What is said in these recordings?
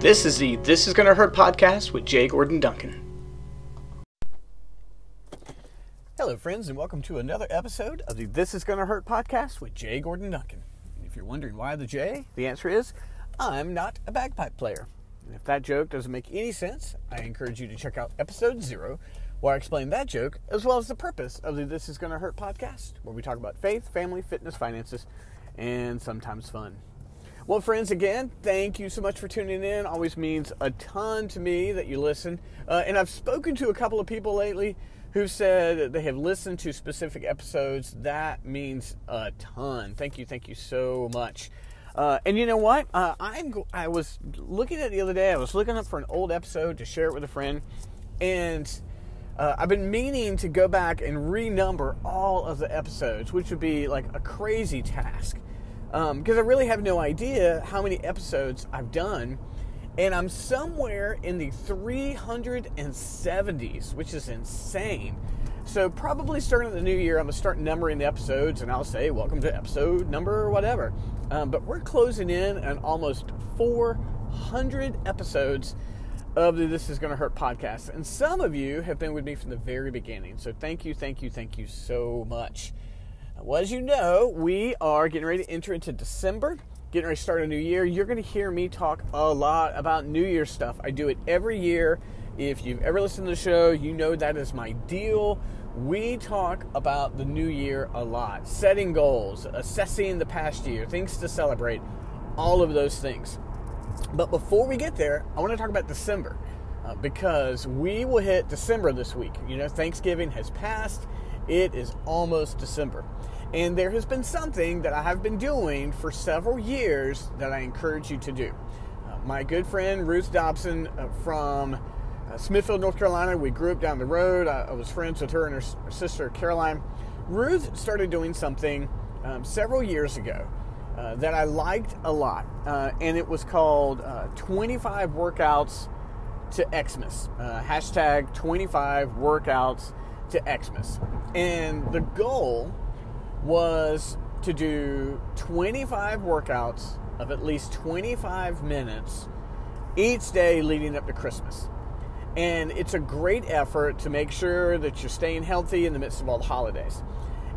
This is the This Is Gonna Hurt podcast with Jay Gordon Duncan. Hello, friends, and welcome to another episode of the This Is Gonna Hurt podcast with Jay Gordon Duncan. If you're wondering why the J, the answer is I'm not a bagpipe player. And if that joke doesn't make any sense, I encourage you to check out episode zero, where I explain that joke as well as the purpose of the This Is Gonna Hurt podcast, where we talk about faith, family, fitness, finances, and sometimes fun. Well, friends, again, thank you so much for tuning in. Always means a ton to me that you listen. Uh, and I've spoken to a couple of people lately who said that they have listened to specific episodes. That means a ton. Thank you, thank you so much. Uh, and you know what? Uh, I'm. I was looking at the other day. I was looking up for an old episode to share it with a friend, and uh, I've been meaning to go back and renumber all of the episodes, which would be like a crazy task because um, I really have no idea how many episodes I've done. And I'm somewhere in the 370s, which is insane. So, probably starting the new year, I'm going to start numbering the episodes and I'll say, Welcome to episode number or whatever. Um, but we're closing in on almost 400 episodes of the This Is Gonna Hurt podcast. And some of you have been with me from the very beginning. So, thank you, thank you, thank you so much. Well, as you know, we are getting ready to enter into December, getting ready to start a new year. You're going to hear me talk a lot about New Year stuff. I do it every year. If you've ever listened to the show, you know that is my deal. We talk about the new year a lot, setting goals, assessing the past year, things to celebrate, all of those things. But before we get there, I want to talk about December uh, because we will hit December this week. You know, Thanksgiving has passed, it is almost December. And there has been something that I have been doing for several years that I encourage you to do. Uh, my good friend Ruth Dobson uh, from uh, Smithfield, North Carolina, we grew up down the road. I, I was friends with her and her, her, sister Caroline. Ruth started doing something um, several years ago uh, that I liked a lot, uh, and it was called uh, 25 Workouts to Xmas. hashtag 25 Workouts to Xmas. And the goal was to do 25 workouts of at least 25 minutes each day leading up to Christmas. And it's a great effort to make sure that you're staying healthy in the midst of all the holidays.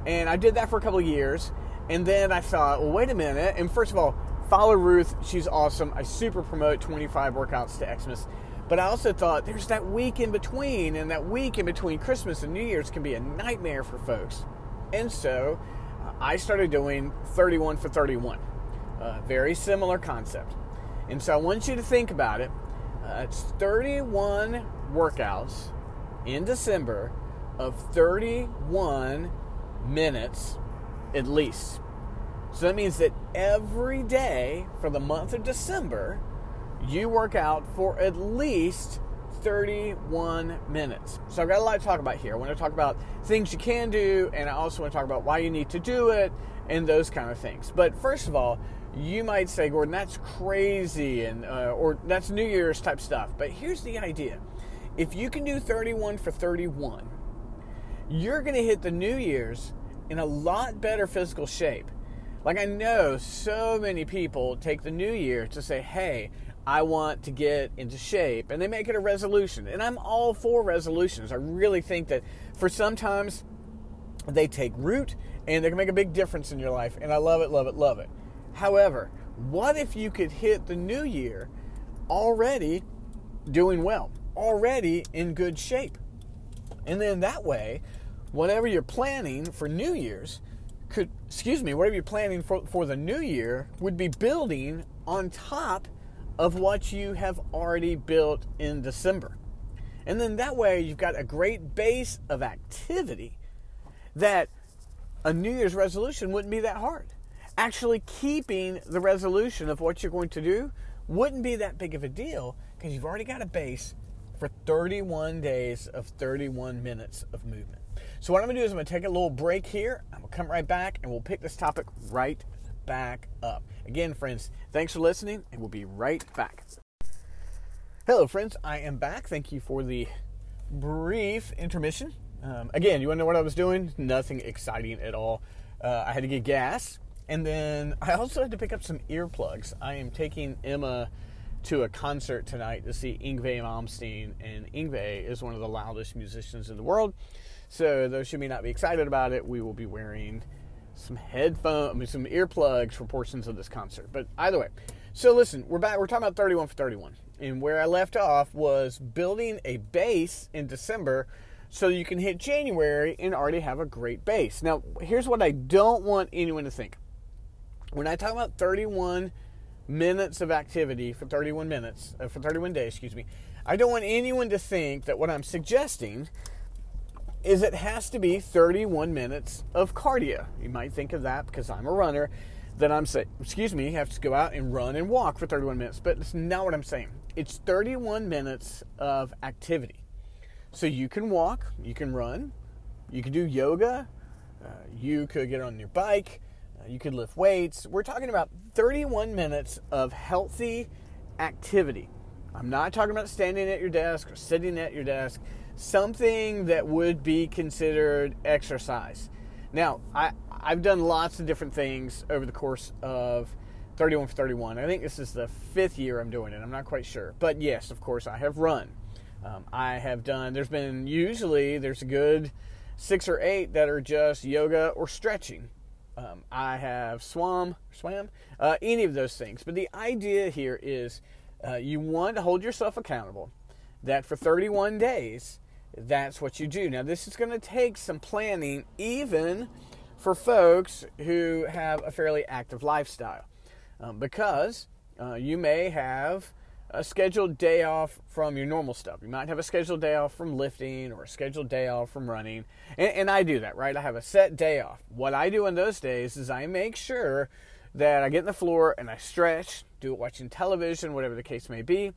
And I did that for a couple of years. And then I thought, well, wait a minute. And first of all, follow Ruth. She's awesome. I super promote 25 workouts to Xmas. But I also thought there's that week in between, and that week in between Christmas and New Year's can be a nightmare for folks. And so uh, I started doing 31 for 31. Uh, very similar concept. And so I want you to think about it. Uh, it's 31 workouts in December of 31 minutes at least. So that means that every day for the month of December, you work out for at least 31 minutes. So I've got a lot to talk about here. I want to talk about things you can do, and I also want to talk about why you need to do it and those kind of things. But first of all, you might say, Gordon, that's crazy, and uh, or that's New Year's type stuff. But here's the idea: if you can do 31 for 31, you're going to hit the New Year's in a lot better physical shape. Like I know so many people take the New Year to say, "Hey, I want to get into shape. And they make it a resolution. And I'm all for resolutions. I really think that for sometimes they take root and they can make a big difference in your life. And I love it, love it, love it. However, what if you could hit the new year already doing well, already in good shape? And then that way, whatever you're planning for New Year's could, excuse me, whatever you're planning for, for the new year would be building on top of what you have already built in December. And then that way you've got a great base of activity that a New Year's resolution wouldn't be that hard. Actually, keeping the resolution of what you're going to do wouldn't be that big of a deal because you've already got a base for 31 days of 31 minutes of movement. So, what I'm going to do is I'm going to take a little break here. I'm going to come right back and we'll pick this topic right back up. Again, friends, thanks for listening, and we'll be right back. Hello, friends. I am back. Thank you for the brief intermission. Um, again, you want to know what I was doing? Nothing exciting at all. Uh, I had to get gas, and then I also had to pick up some earplugs. I am taking Emma to a concert tonight to see Yngwie Malmsteen, and Yngwie is one of the loudest musicians in the world. So, those who may not be excited about it, we will be wearing some headphones, I mean, some earplugs for portions of this concert. But either way, so listen, we're back. We're talking about 31 for 31, and where I left off was building a base in December so you can hit January and already have a great base. Now, here's what I don't want anyone to think. When I talk about 31 minutes of activity for 31 minutes, uh, for 31 days, excuse me, I don't want anyone to think that what I'm suggesting is it has to be 31 minutes of cardio. You might think of that because I'm a runner, that I'm saying, excuse me, have to go out and run and walk for 31 minutes, but it's not what I'm saying. It's 31 minutes of activity. So you can walk, you can run, you can do yoga, uh, you could get on your bike, uh, you could lift weights. We're talking about 31 minutes of healthy activity. I'm not talking about standing at your desk or sitting at your desk, something that would be considered exercise. Now, I, I've done lots of different things over the course of 31 for 31. I think this is the fifth year I'm doing it. I'm not quite sure. But yes, of course, I have run. Um, I have done, there's been usually, there's a good six or eight that are just yoga or stretching. Um, I have swam, swam, uh, any of those things. But the idea here is uh, you want to hold yourself accountable that for 31 days, that's what you do. Now, this is going to take some planning, even for folks who have a fairly active lifestyle, um, because uh, you may have a scheduled day off from your normal stuff. You might have a scheduled day off from lifting or a scheduled day off from running. And, and, I do that, right? I have a set day off. What I do in those days is I make sure that I get in the floor and I stretch, do it watching television, whatever the case may be,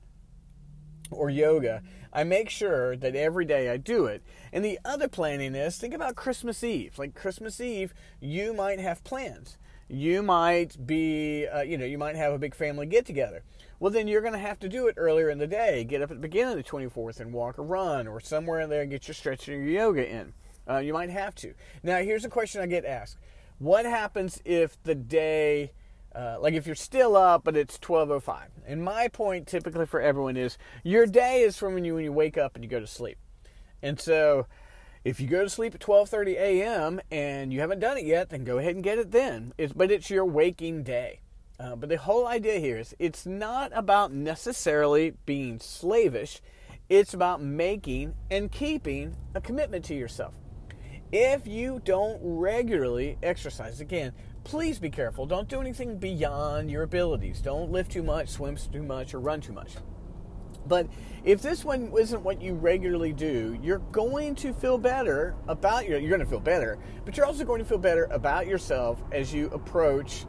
or yoga. I make sure that every day I do it. And the other planning is think about Christmas Eve. Like Christmas Eve, you might have plans. You might be, uh, you know, you might have a big family get together well, then you're going to have to do it earlier in the day. Get up at the beginning of the 24th and walk or run or somewhere in there and get your stretching or your yoga in. Uh, you might have to. Now, here's a question I get asked What happens if the day, uh, like if you're still up but it's 12.05? And my point typically for everyone is your day is from when you, when you wake up and you go to sleep. And so if you go to sleep at 12:30 a.m. and you haven't done it yet, then go ahead and get it then. It's, but it's your waking day. Uh, but the whole idea here is it's not about necessarily being slavish, it's about making and keeping a commitment to yourself. If you don't regularly exercise, again, please be careful. Don't do anything beyond your abilities. Don't lift too much, swim too much, or run too much. But if this one isn't what you regularly do, you're going to feel better about your. You're going to feel better, but you're also going to feel better about yourself as you approach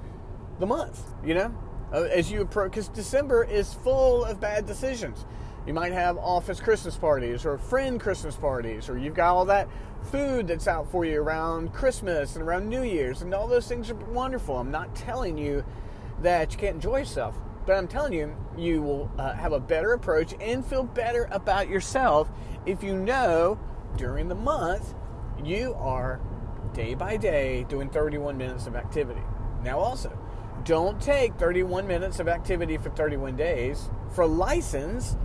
the month, you know, uh, as you approach, because December is full of bad decisions. You might have office Christmas parties or friend Christmas parties, or you've got all that food that's out for you around Christmas and around New Year's, and all those things are wonderful. I'm not telling you that you can't enjoy yourself, but I'm telling you, you will uh, have a better approach and feel better about yourself if you know during the month you are day by day doing 31 minutes of activity. Now, also, don't take 31 minutes of activity for 31 days for license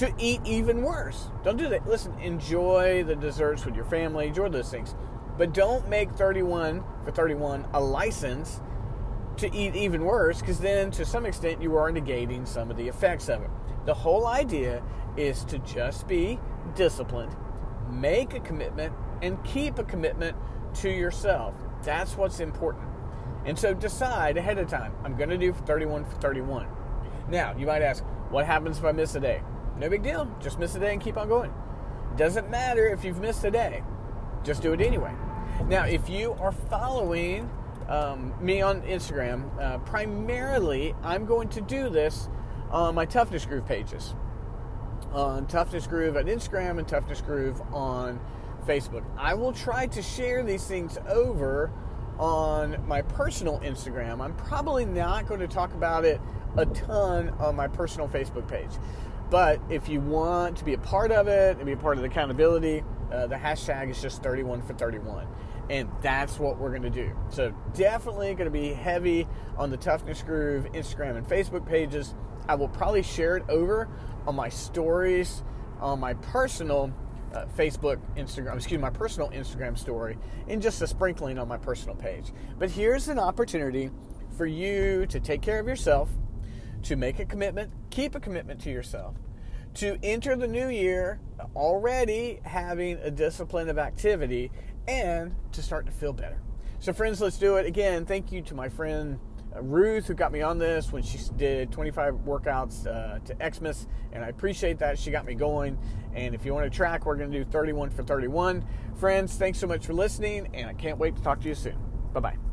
to eat even worse. Don't do that. Listen, enjoy the desserts with your family, enjoy those things. But don't make 31 for 31 a license to eat even worse because then to some extent you are negating some of the effects of it. The whole idea is to just be disciplined, make a commitment, and keep a commitment to yourself. That's what's important. And so decide ahead of time, I'm going to do 31 for 31. Now, you might ask, what happens if I miss a day? No big deal. Just miss a day and keep on going. Doesn't matter if you've missed a day, just do it anyway. Now, if you are following um, me on Instagram, uh, primarily I'm going to do this on my Toughness Groove pages. On Toughness Groove on Instagram and Toughness Groove on Facebook. I will try to share these things over on my personal Instagram. I'm probably not going to talk about it a ton on my personal Facebook page. But if you want to be a part of it and be a part of the accountability, uh, the hashtag is just 31 for 31. And that's what we're going to do. So, definitely going to be heavy on the Toughness Groove Instagram and Facebook pages. I will probably share it over on my stories on my personal uh, Facebook, Instagram, excuse me, my personal Instagram story, and just a sprinkling on my personal page. But here's an opportunity for you to take care of yourself, to make a commitment, keep a commitment to yourself, to enter the new year already having a discipline of activity, and to start to feel better. So, friends, let's do it. Again, thank you to my friend uh, Ruth, who got me on this when she did 25 workouts uh, to Xmas, and I appreciate that. She got me going. And if you want to track, we're going to do 31 for 31. Friends, thanks so much for listening, and I can't wait to talk to you soon. Bye bye.